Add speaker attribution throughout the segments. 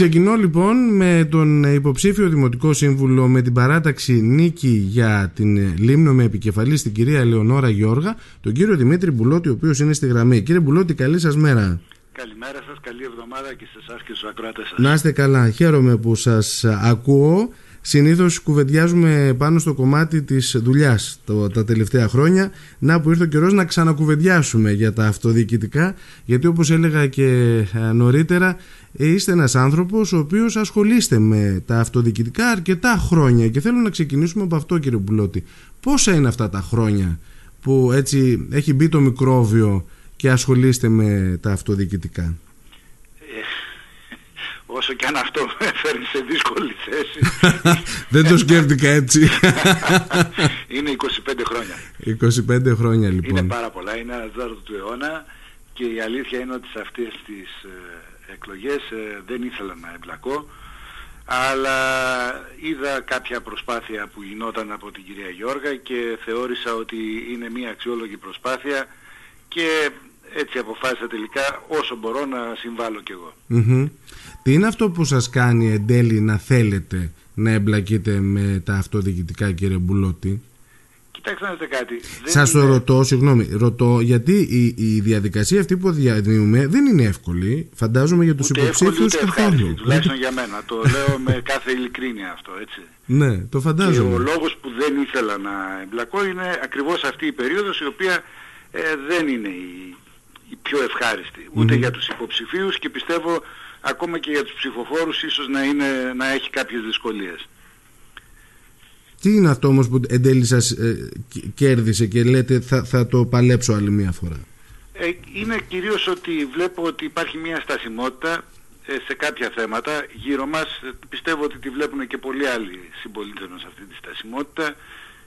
Speaker 1: Ξεκινώ λοιπόν με τον υποψήφιο Δημοτικό Σύμβουλο με την παράταξη νίκη για την Λίμνο με επικεφαλή στην κυρία Λεωνόρα Γιώργα, τον κύριο Δημήτρη Μπουλότη, ο οποίος είναι στη γραμμή. Κύριε Μπουλότη, καλή σας μέρα.
Speaker 2: Καλημέρα σας, καλή εβδομάδα και σε εσάς και στους ακροατές σας.
Speaker 1: Να είστε καλά, χαίρομαι που σας ακούω. Συνήθως κουβεντιάζουμε πάνω στο κομμάτι της δουλειάς το, τα τελευταία χρόνια. Να που ήρθε ο καιρός να ξανακουβεντιάσουμε για τα αυτοδιοικητικά, γιατί όπως έλεγα και ε, νωρίτερα, ε, είστε ένας άνθρωπος ο οποίος ασχολείστε με τα αυτοδιοικητικά αρκετά χρόνια και θέλω να ξεκινήσουμε από αυτό κύριε Μπουλώτη. Πόσα είναι αυτά τα χρόνια που έτσι έχει μπει το μικρόβιο και ασχολείστε με τα αυτοδιοικητικά;
Speaker 2: Ε, όσο και αν αυτό φέρνει σε δύσκολη θέση.
Speaker 1: Δεν το σκέφτηκα έτσι.
Speaker 2: είναι 25 χρόνια.
Speaker 1: 25 χρόνια λοιπόν.
Speaker 2: Είναι πάρα πολλά. Είναι ένας δώρο του αιώνα και η αλήθεια είναι ότι σε αυτές τις ε, εκλογές ε, δεν ήθελα να εμπλακώ αλλά είδα κάποια προσπάθεια που γινόταν από την κυρία Γιώργα και θεώρησα ότι είναι μια αξιόλογη προσπάθεια και έτσι αποφάσισα τελικά όσο μπορώ να συμβάλλω κι εγώ.
Speaker 1: Τι είναι αυτό που σας κάνει εν τέλει να θέλετε να εμπλακείτε με τα αυτοδιοικητικά κύριε Μπουλότη;
Speaker 2: Κοιτάξτε να δείτε κάτι.
Speaker 1: Σας το ρωτώ, συγγνώμη, ρωτώ γιατί η, η διαδικασία αυτή που διανύουμε δεν είναι εύκολη. Φαντάζομαι για τους
Speaker 2: ούτε
Speaker 1: υποψήφιους
Speaker 2: καθόλου. Τουλάχιστον για μένα. Το λέω με κάθε ειλικρίνεια αυτό, έτσι.
Speaker 1: Ναι, το φαντάζομαι.
Speaker 2: Και ο λόγος που δεν ήθελα να εμπλακώ είναι ακριβώς αυτή η περίοδος η οποία ε, δεν είναι η η πιο ευχάριστη. Ούτε για τους υποψηφίους και πιστεύω ακόμα και για τους ψηφοφόρους ίσως να, είναι, να έχει κάποιες δυσκολίες.
Speaker 1: Τι είναι αυτό όμως που εν τέλει σας ε, κέρδισε και λέτε θα, θα το παλέψω άλλη μία φορά;
Speaker 2: Ε, είναι κυρίως ότι βλέπω ότι υπάρχει μια στασιμότητα ε, σε κάποια θέματα γύρω μας. Πιστεύω ότι τη βλέπουν και πολλοί άλλοι συμπολίτες μας αυτή τη στασιμότητα.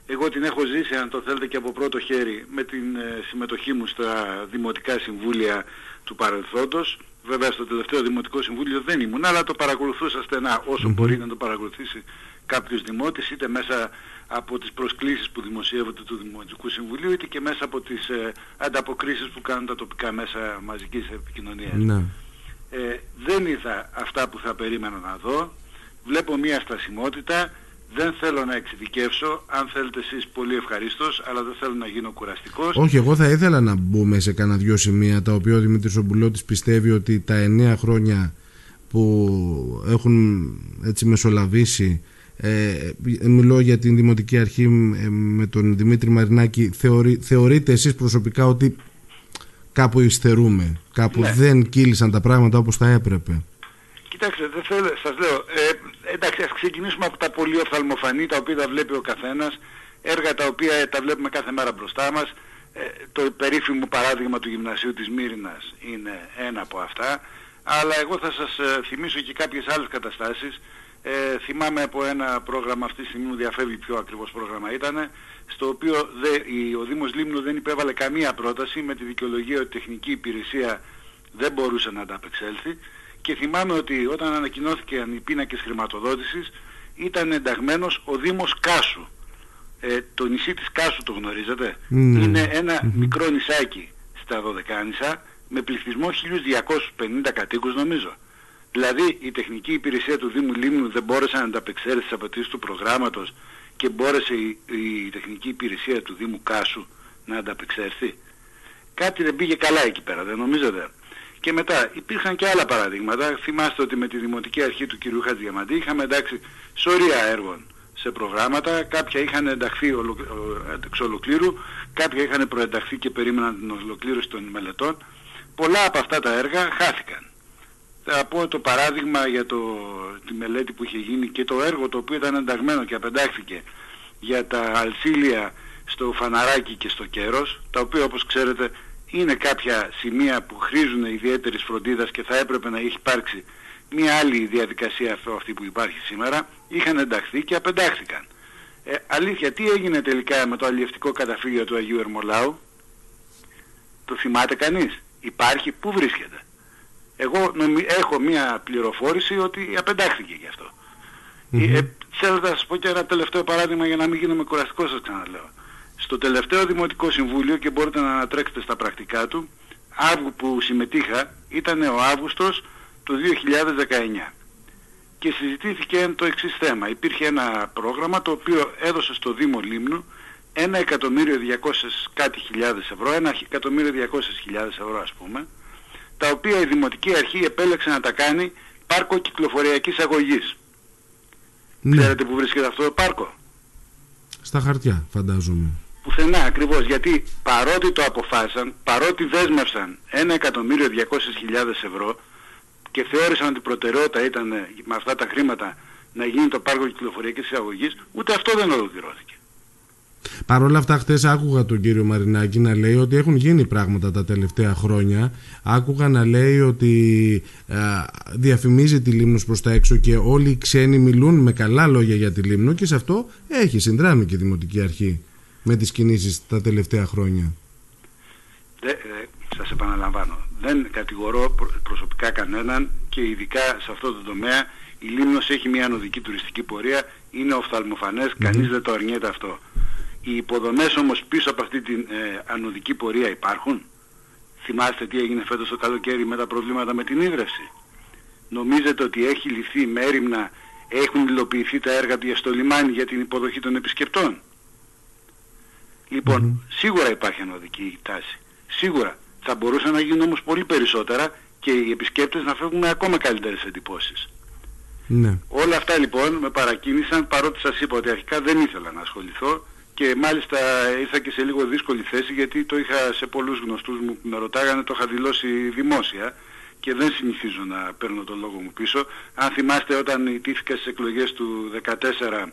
Speaker 2: Εγώ την έχω ζήσει, αν το θέλετε, και από πρώτο χέρι με την ε, συμμετοχή μου στα Δημοτικά Συμβούλια του παρελθόντος. Βέβαια στο τελευταίο Δημοτικό Συμβούλιο δεν ήμουν, αλλά το παρακολουθούσα στενά όσο μπορεί να το παρακολουθήσει κάποιος δημότης, είτε μέσα από τις προσκλήσεις που δημοσιεύονται του Δημοτικού Συμβουλίου, είτε και μέσα από τις ε, ανταποκρίσεις που κάνουν τα τοπικά μέσα μαζικής επικοινωνίας.
Speaker 1: Ναι.
Speaker 2: Ε, δεν είδα αυτά που θα περίμενα να δω. Βλέπω μια στασιμότητα δεν θέλω να εξειδικεύσω, αν θέλετε εσείς πολύ ευχαρίστως, αλλά δεν θέλω να γίνω κουραστικός.
Speaker 1: Όχι, εγώ θα ήθελα να μπούμε σε κανένα δυο σημεία, τα οποία ο Δημήτρης Ομπουλώτης πιστεύει ότι τα εννέα χρόνια που έχουν έτσι μεσολαβήσει, ε, μιλώ για την Δημοτική Αρχή ε, με τον Δημήτρη Μαρινάκη, θεωρεί, θεωρείτε εσείς προσωπικά ότι κάπου υστερούμε, κάπου ναι. δεν κύλησαν τα πράγματα όπως θα έπρεπε;
Speaker 2: Κοιτάξτε, δεν θέλω, σας λέω, ε, εντάξει ας ξεκινήσουμε από τα πολύ οφθαλμοφανή, τα οποία τα βλέπει ο καθένας, έργα τα οποία τα βλέπουμε κάθε μέρα μπροστά μας. Ε, το περίφημο παράδειγμα του Γυμνασίου της Μύρινας είναι ένα από αυτά, αλλά εγώ θα σας ε, θυμίσω και κάποιες άλλες καταστάσεις. Ε, θυμάμαι από ένα πρόγραμμα αυτή τη στιγμή μου διαφεύγει ποιο ακριβώς πρόγραμμα ήταν, στο οποίο δε, η, ο Δήμος Λίμνου δεν υπέβαλε καμία πρόταση με τη δικαιολογία ότι η τεχνική υπηρεσία δεν μπορούσε να ανταπεξέλθει και θυμάμαι ότι όταν ανακοινώθηκαν οι πίνακες χρηματοδότησης ήταν ενταγμένος ο Δήμος Κάσου. Ε, το νησί της Κάσου το γνωρίζετε; Ναι. Είναι ένα μικρό νησάκι στα Δωδεκάνησα με πληθυσμό 1250 κατοίκους νομίζω. Δηλαδή η τεχνική υπηρεσία του Δήμου Λίμνου δεν μπόρεσε να ανταπεξέλθει στις απαιτήσεις του προγράμματος και μπόρεσε η, η, τεχνική υπηρεσία του Δήμου Κάσου να ανταπεξέλθει. Κάτι δεν πήγε καλά εκεί πέρα, δεν νομίζετε; Και μετά υπήρχαν και άλλα παραδείγματα. Θυμάστε ότι με τη Δημοτική Αρχή του κ. Χατζιαμαντή είχαμε εντάξει σωρία έργων σε προγράμματα. Κάποια είχαν ενταχθεί εξ ολοκλήρου, κάποια είχαν προενταχθεί και περίμεναν την ολοκλήρωση των μελετών. Πολλά από αυτά τα έργα χάθηκαν. Θα πω το παράδειγμα για το, τη μελέτη που είχε γίνει και το έργο το οποίο ήταν ενταγμένο και απεντάχθηκε για τα αλσίλια στο Φαναράκι και στο Κέρος, τα οποία όπως ξέρετε είναι κάποια σημεία που χρήζουν ιδιαίτερης φροντίδας και θα έπρεπε να έχει υπάρξει μια άλλη διαδικασία αυτό αυτή που υπάρχει σήμερα, είχαν ενταχθεί και απεντάχθηκαν. Ε, αλήθεια, τι έγινε τελικά με το αλλιευτικό καταφύγιο του Αγίου Ερμολάου, το θυμάται κανείς, υπάρχει, πού βρίσκεται; Εγώ έχω μια πληροφόρηση ότι απεντάχθηκε γι' αυτό. Mm-hmm. Ε, θέλω να σας πω και ένα τελευταίο παράδειγμα για να μην γίνομαι κουραστικός σας ξαναλέω. Στο τελευταίο Δημοτικό Συμβούλιο και μπορείτε να ανατρέξετε στα πρακτικά του, Αύγου που συμμετείχα ήταν ο Αύγουστος του 2019. και συζητήθηκε το εξής θέμα. Υπήρχε ένα πρόγραμμα το οποίο έδωσε στο Δήμο Λίμνου ένα εκατομμύριο διακόσες κάτι χιλιάδες ευρώ, ένα εκατομμύριο διακόσες χιλιάδες ευρώ ας πούμε, τα οποία η Δημοτική Αρχή επέλεξε να τα κάνει πάρκο κυκλοφοριακής αγωγής. Ναι. Ξέρετε που βρίσκεται αυτό το πάρκο;
Speaker 1: Στα χαρτιά φαντάζομαι.
Speaker 2: Πουθενά ακριβώς, γιατί παρότι το αποφάσισαν, παρότι δέσμευσαν ένα εκατομμύριο διακόσες χιλιάδες ευρώ και θεώρησαν ότι η προτεραιότητα ήταν με αυτά τα χρήματα να γίνει το πάρκο κυκλοφοριακής αγωγής, ούτε αυτό δεν ολοκληρώθηκε.
Speaker 1: Παρ' όλα αυτά, χθες άκουγα τον κύριο Μαρινάκη να λέει ότι έχουν γίνει πράγματα τα τελευταία χρόνια. Άκουγα να λέει ότι α, διαφημίζει τη Λίμνο προς τα έξω και όλοι οι ξένοι μιλούν με καλά λόγια για τη Λίμνο και σε αυτό έχει συνδράμει και η Δημοτική Αρχή με τις κινήσεις τα τελευταία χρόνια.
Speaker 2: Δε, ε, σας επαναλαμβάνω, δεν κατηγορώ προσωπικά κανέναν και ειδικά σε αυτό το τομέα η Λίμνος έχει μια ανωδική τουριστική πορεία, είναι οφθαλμοφανές, mm κανείς δεν το αρνιέται αυτό. Οι υποδομές όμως πίσω από αυτή την ε, ανωδική πορεία υπάρχουν; Θυμάστε τι έγινε φέτος το καλοκαίρι με τα προβλήματα με την ίδρυυση. Νομίζετε ότι έχει ληφθεί μέρημνα, έχουν υλοποιηθεί τα έργα του στο λιμάνι για την υποδοχή των επισκεπτών; Λοιπόν, σίγουρα υπάρχει ανωδική τάση. Σίγουρα. Θα μπορούσαν να γίνουν όμως πολύ περισσότερα και οι επισκέπτες να φεύγουν με ακόμα καλύτερες εντυπώσεις. Ναι. Όλα αυτά λοιπόν με παρακίνησαν παρότι σας είπα ότι αρχικά δεν ήθελα να ασχοληθώ και μάλιστα ήρθα και σε λίγο δύσκολη θέση γιατί το είχα σε πολλούς γνωστούς μου που με ρωτάγανε, το είχα δηλώσει δημόσια και δεν συνηθίζω να παίρνω τον λόγο μου πίσω. Αν θυμάστε όταν ιτήθηκα στις εκλογές του 2014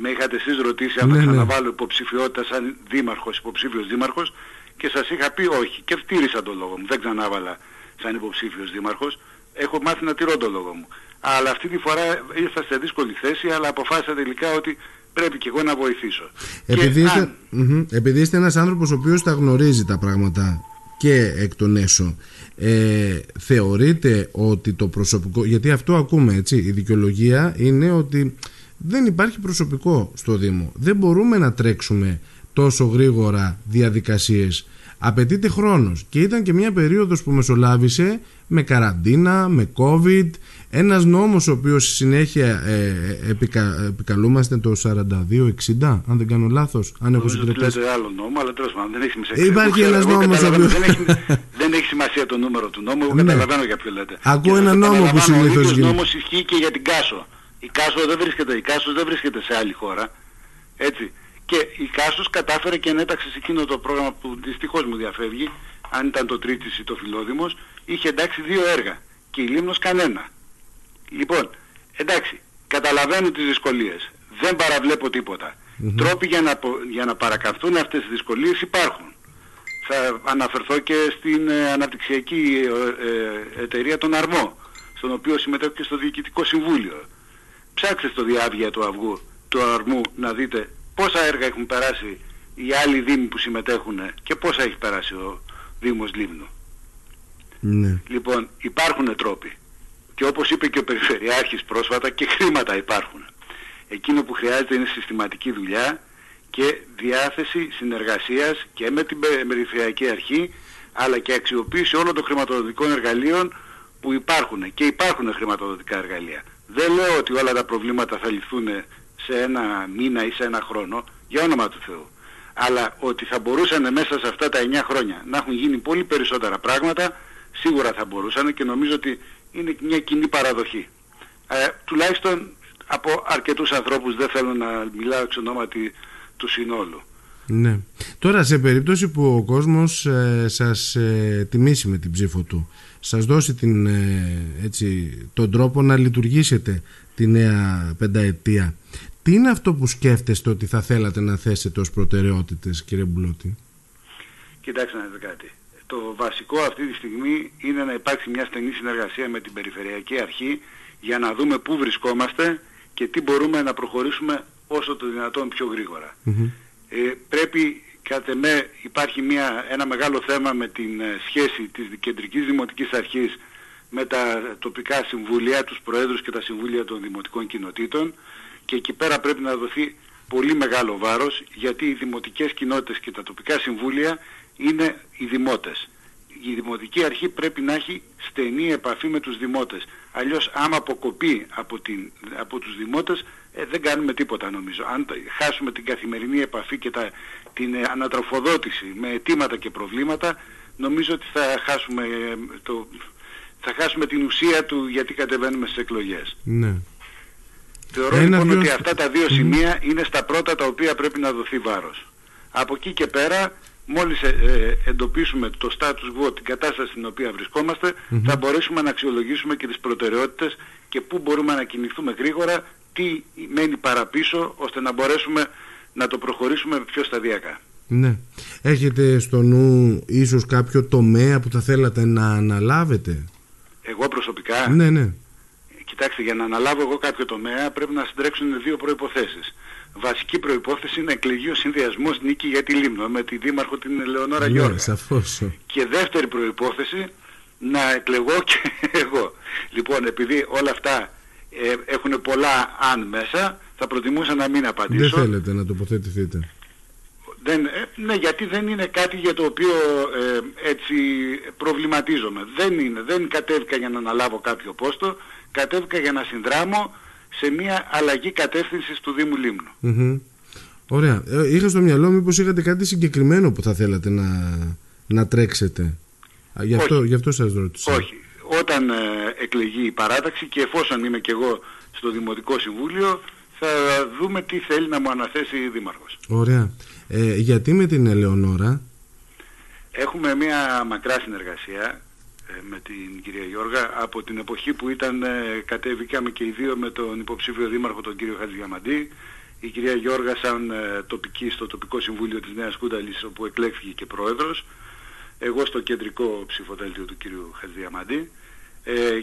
Speaker 2: με είχατε εσείς ρωτήσει αν ναι, θα ναι. ξαναβάλω υποψηφιότητα σαν δήμαρχος, υποψήφιος δήμαρχος και σας είχα πει όχι και φτύρισα τον λόγο μου, δεν ξανάβαλα σαν υποψήφιος δήμαρχος, έχω μάθει να τηρώ τον λόγο μου. Αλλά αυτή τη φορά ήρθα σε δύσκολη θέση, αλλά αποφάσισα τελικά ότι πρέπει και εγώ να βοηθήσω.
Speaker 1: Επειδή, είστε, αν... επειδή είστε ένας άνθρωπος ο οποίος τα γνωρίζει τα πράγματα και εκ των έσω, ε, θεωρείτε ότι το προσωπικό, γιατί αυτό ακούμε έτσι, η δικαιολογία είναι ότι δεν υπάρχει προσωπικό στο Δήμο. Δεν μπορούμε να τρέξουμε τόσο γρήγορα διαδικασίες. Απαιτείται χρόνος και ήταν και μια περίοδος που μεσολάβησε με καραντίνα, με COVID, ένας νόμος ο οποίος συνέχεια ε, επικα, επικαλούμαστε το 42-60, αν δεν κάνω λάθος, αν έχω
Speaker 2: συγκρατήσει. Λέτε άλλο νόμο, αλλά τέλος πάντων δεν έχει σημασία.
Speaker 1: Υπάρχει ένας νόμος ο οποίος...
Speaker 2: Δεν έχει, δεν έχει σημασία το νούμερο του νόμου, εγώ ναι. καταλαβαίνω για ποιο λέτε.
Speaker 1: Ακούω ένα νόμο που συνήθως
Speaker 2: γίνεται. Ο νόμος ισχύει και για την Κάσο. Η Κάσο δεν βρίσκεται, η Κάσο δεν βρίσκεται σε άλλη χώρα. Έτσι. Και η Κάσος κατάφερε και ανέταξε σε εκείνο το πρόγραμμα που δυστυχώς μου διαφεύγει, αν ήταν το Τρίτης ή το Φιλόδημος, είχε εντάξει δύο έργα και η Λίμνος κανένα. Λοιπόν, εντάξει, καταλαβαίνω τις δυσκολίες. Δεν παραβλέπω τίποτα. Τρόποι για να, για να παρακαθούν αυτές τις δυσκολίες υπάρχουν. Θα αναφερθώ και στην ε, αναπτυξιακή ε, ε, εταιρεία των Αρμό, στον οποίο συμμετέχω και στο Διοικητικό Συμβούλιο. Ψάξτε στο διάβια του αυγού, του αρμού, να δείτε πόσα έργα έχουν περάσει οι άλλοι δήμοι που συμμετέχουν και πόσα έχει περάσει ο Δήμος Λίμνου. Ναι. Λοιπόν, υπάρχουν τρόποι. Και όπως είπε και ο Περιφερειάρχης πρόσφατα και χρήματα υπάρχουν. Εκείνο που χρειάζεται είναι συστηματική δουλειά και διάθεση συνεργασίας και με την Περιφερειακή Αρχή αλλά και αξιοποίηση όλων των χρηματοδοτικών εργαλείων που υπάρχουν. Και υπάρχουν χρηματοδοτικά εργαλεία. Δεν λέω ότι όλα τα προβλήματα θα λυθούν σε ένα μήνα ή σε ένα χρόνο, για όνομα του Θεού. Αλλά ότι θα μπορούσαν μέσα σε αυτά τα 9 χρόνια να έχουν γίνει πολύ περισσότερα πράγματα, σίγουρα θα μπορούσαν και νομίζω ότι είναι μια κοινή παραδοχή. Ε, τουλάχιστον από αρκετούς ανθρώπους δεν θέλω να μιλάω εξ ονόματι του συνόλου.
Speaker 1: Ναι. Τώρα σε περίπτωση που ο κόσμος ε, σας ε, τιμήσει με την ψήφο του, σας δώσει την, ε, έτσι, τον τρόπο να λειτουργήσετε τη νέα πενταετία, τι είναι αυτό που σκέφτεστε ότι θα θέλατε να θέσετε ως προτεραιότητες κύριε Μπουλότη;
Speaker 2: Κοιτάξτε να δείτε κάτι. Το βασικό αυτή τη στιγμή είναι να υπάρξει μια στενή συνεργασία με την Περιφερειακή Αρχή για να δούμε πού βρισκόμαστε και τι μπορούμε να προχωρήσουμε όσο το δυνατόν πιο γρήγορα. Ε, πρέπει κατά με υπάρχει μια, ένα μεγάλο θέμα με την ε, σχέση της Κεντρικής Δημοτικής Αρχής με τα τοπικά συμβούλια, τους προέδρους και τα συμβούλια των δημοτικών κοινοτήτων και εκεί πέρα πρέπει να δοθεί πολύ μεγάλο βάρος γιατί οι δημοτικές κοινότητες και τα τοπικά συμβούλια είναι οι δημότες. η Δημοτική Αρχή πρέπει να έχει στενή επαφή με τους δημότες. Αλλιώς άμα αποκοπεί από, την, από τους δημότες ε, δεν κάνουμε τίποτα νομίζω. Αν χάσουμε την καθημερινή επαφή και τα, την ε, ανατροφοδότηση με αιτήματα και προβλήματα νομίζω ότι θα χάσουμε, ε, το, θα χάσουμε την ουσία του γιατί κατεβαίνουμε στις εκλογές.
Speaker 1: Ναι.
Speaker 2: Θεωρώ λοιπόν ότι αυτά τα δύο σημεία είναι στα πρώτα τα οποία πρέπει να δοθεί βάρος. Από εκεί και πέρα μόλις ε, ε, εντοπίσουμε το status quo, την κατάσταση στην οποία θα μπορέσουμε να αξιολογήσουμε και τις προτεραιότητες και πού μπορούμε να κινηθούμε γρήγορα, τι μένει παραπίσω, ώστε να μπορέσουμε να το προχωρήσουμε πιο σταδιακά.
Speaker 1: Ναι. Έχετε στο νου ίσως κάποιο τομέα που θα θέλατε να αναλάβετε;
Speaker 2: Εγώ προσωπικά;
Speaker 1: Ναι, ναι.
Speaker 2: Κοιτάξτε, για να αναλάβω εγώ κάποιο τομέα πρέπει να συντρέξουν δύο προϋποθέσεις βασική προϋπόθεση είναι εκλεγεί ο συνδυασμός νίκη για τη Λίμνο με τη Δήμαρχο την Ελεονόρα ναι, Γιώργα.
Speaker 1: Σαφώς.
Speaker 2: Και δεύτερη προϋπόθεση να εκλεγώ και εγώ. Λοιπόν, επειδή όλα αυτά ε, έχουν πολλά αν μέσα, θα προτιμούσα να μην απαντήσω.
Speaker 1: Δεν θέλετε να τοποθετηθείτε.
Speaker 2: Δεν, ε, ναι, γιατί δεν είναι κάτι για το οποίο ε, έτσι προβληματίζομαι. Δεν είναι, δεν κατέβηκα για να αναλάβω κάποιο πόστο, κατέβηκα για να συνδράμω σε μια αλλαγή κατεύθυνσης του Δήμου Λίμνου.
Speaker 1: Ωραία. Ε, είχα στο μυαλό μήπως είχατε κάτι συγκεκριμένο που θα θέλατε να, να τρέξετε. Γι' αυτό, γι αυτό σας ρώτησα.
Speaker 2: Όχι. Όταν ε, εκλεγεί η παράταξη και εφόσον είμαι και εγώ στο Δημοτικό Συμβούλιο θα δούμε τι θέλει να μου αναθέσει η Δήμαρχος.
Speaker 1: Ωραία. Ε, γιατί με την Ελεονόρα;
Speaker 2: Έχουμε μια μακρά συνεργασία ε, με την κυρία Γιώργα από την εποχή που ήταν ε, κατέβηκαμε και οι δύο με τον υποψήφιο δήμαρχο τον κύριο Χατζιαμαντή η κυρία Γιώργα σαν ε, τοπική στο τοπικό συμβούλιο της Νέας Κούνταλης όπου εκλέχθηκε και πρόεδρος εγώ στο κεντρικό ψηφοδέλτιο του κύριου Χατζιαμαντή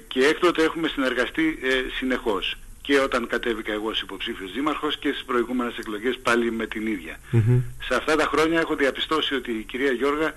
Speaker 2: και έκτοτε έχουμε συνεργαστεί συνεχώς και όταν κατέβηκα εγώ ως υποψήφιος δήμαρχος και στις προηγούμενες εκλογές πάλι με την ίδια. Σε αυτά τα χρόνια έχω διαπιστώσει ότι η κυρία Γιώργα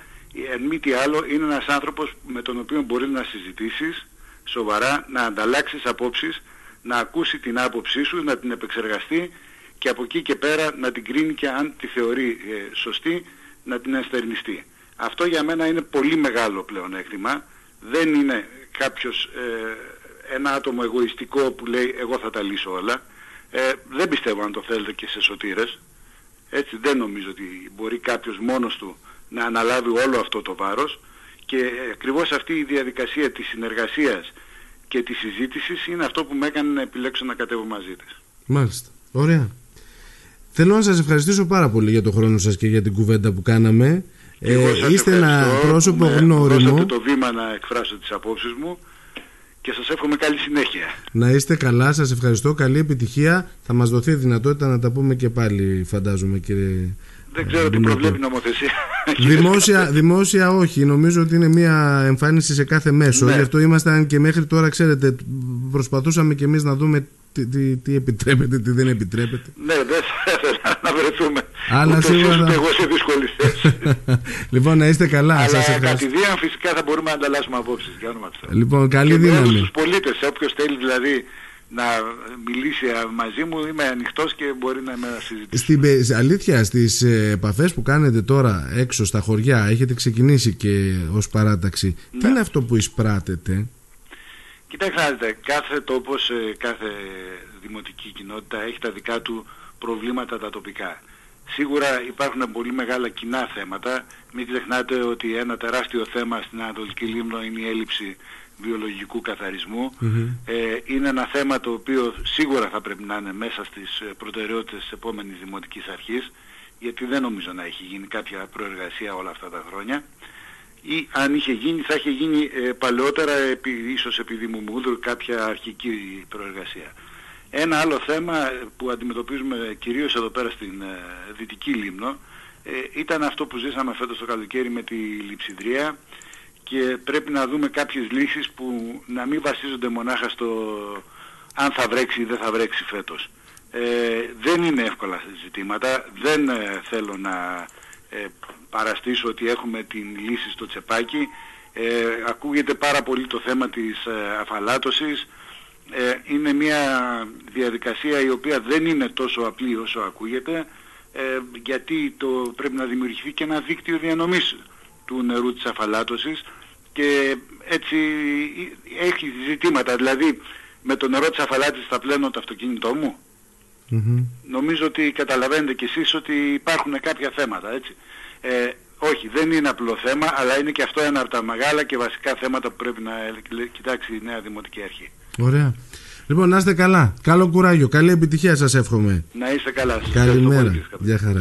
Speaker 2: εν μη τι άλλο είναι ένας άνθρωπος με τον οποίο μπορείς να συζητήσεις σοβαρά, να ανταλλάξεις απόψεις, να ακούσει την άποψή σου, να την επεξεργαστεί και από εκεί και πέρα να την κρίνει και αν τη θεωρεί ε, σωστή να την ενστερνιστεί. Αυτό για μένα είναι πολύ μεγάλο πλέον έκτημα. Δεν είναι κάποιος, ε, ένα άτομο εγωιστικό που λέει εγώ θα τα λύσω όλα. Ε, δεν πιστεύω αν το θέλετε και σε σωτήρες. Έτσι δεν νομίζω ότι μπορεί κάποιος μόνος του να αναλάβει όλο αυτό το βάρος και ακριβώς αυτή η διαδικασία της συνεργασίας και της συζήτησης είναι αυτό που με έκανε να επιλέξω να κατέβω μαζί της.
Speaker 1: Μάλιστα. Ωραία. Θέλω να σας ευχαριστήσω πάρα πολύ για το χρόνο σας και για την κουβέντα που κάναμε.
Speaker 2: Ε, είστε ένα πρόσωπο γνώριμο. Μου το βήμα να εκφράσω τις απόψεις μου και σας εύχομαι καλή συνέχεια.
Speaker 1: Να είστε καλά, σας ευχαριστώ, καλή επιτυχία. Θα μας δοθεί δυνατότητα να τα πούμε και πάλι φαντάζομαι κύριε
Speaker 2: δεν ξέρω τι προβλέπει η νομοθεσία.
Speaker 1: Δημόσια, δημόσια όχι. Νομίζω ότι είναι μια εμφάνιση σε κάθε μέσο. Ναι. Γι' αυτό ήμασταν και μέχρι τώρα, ξέρετε, προσπαθούσαμε και εμείς να δούμε τι, τι, τι, επιτρέπεται, τι δεν επιτρέπεται.
Speaker 2: Ναι, δεν θα ήθελα να βρεθούμε.
Speaker 1: Αλλά σίγουρα.
Speaker 2: Ούτε εγώ σε δύσκολη θέση.
Speaker 1: Λοιπόν, να είστε καλά.
Speaker 2: Αλλά σας κατηδίαν φυσικά θα μπορούμε να ανταλλάσσουμε απόψεις.
Speaker 1: Λοιπόν, καλή και δύναμη.
Speaker 2: Στου πολίτες, όποιος θέλει δηλαδή να μιλήσει μαζί μου είμαι ανοιχτός και μπορεί να με συζητήσει.
Speaker 1: Στην αλήθεια στις ε, επαφές που κάνετε τώρα έξω στα χωριά έχετε ξεκινήσει και ως παράταξη. Τι ναι. είναι αυτό που εισπράτετε;
Speaker 2: Κοιτάξτε, κάθε τόπος, ε, κάθε δημοτική κοινότητα έχει τα δικά του προβλήματα τα τοπικά. Σίγουρα υπάρχουν πολύ μεγάλα κοινά θέματα. Μην ξεχνάτε ότι ένα τεράστιο θέμα στην Ανατολική Λίμνο είναι η έλλειψη βιολογικού ε, είναι ένα θέμα το οποίο σίγουρα θα πρέπει να είναι μέσα στις ε, προτεραιότητες της επόμενης Δημοτικής Αρχής γιατί δεν νομίζω να έχει γίνει κάποια προεργασία όλα αυτά τα χρόνια ή αν είχε γίνει θα είχε γίνει ε, παλαιότερα επί, ίσως επειδή μου μούδρου κάποια αρχική προεργασία. Ένα άλλο θέμα που αντιμετωπίζουμε κυρίως εδώ πέρα στην Δυτική Λίμνο ήταν αυτό που ζήσαμε φέτος το καλοκαίρι με τη λειψιδρία και πρέπει να δούμε κάποιες λύσεις που να μην βασίζονται μονάχα στο αν θα βρέξει ή δεν θα βρέξει φέτος. Ε, δεν είναι εύκολα ζητήματα, δεν ε, θέλω να ε, παραστήσω ότι έχουμε την λύση στο τσεπάκι. Ε, ακούγεται πάρα πολύ το θέμα της αφαλάτωσης. Είναι μια διαδικασία η οποία δεν είναι τόσο απλή όσο ακούγεται γιατί το, πρέπει να δημιουργηθεί και ένα δίκτυο διανομής του νερού της αφαλάτωσης και έτσι έχει ζητήματα. Δηλαδή με το νερό της αφαλάτης θα πλένω το αυτοκίνητό μου. Νομίζω ότι καταλαβαίνετε κι εσείς ότι υπάρχουν κάποια θέματα έτσι. Ε, όχι, δεν είναι απλό θέμα, αλλά είναι και αυτό ένα από τα μεγάλα και βασικά θέματα που πρέπει να κοιτάξει η νέα Δημοτική Αρχή.
Speaker 1: Ωραία. Λοιπόν, να είστε καλά. Καλό κουράγιο. Καλή επιτυχία σας εύχομαι.
Speaker 2: Να είστε καλά.
Speaker 1: Καλημέρα. Γεια χαρά.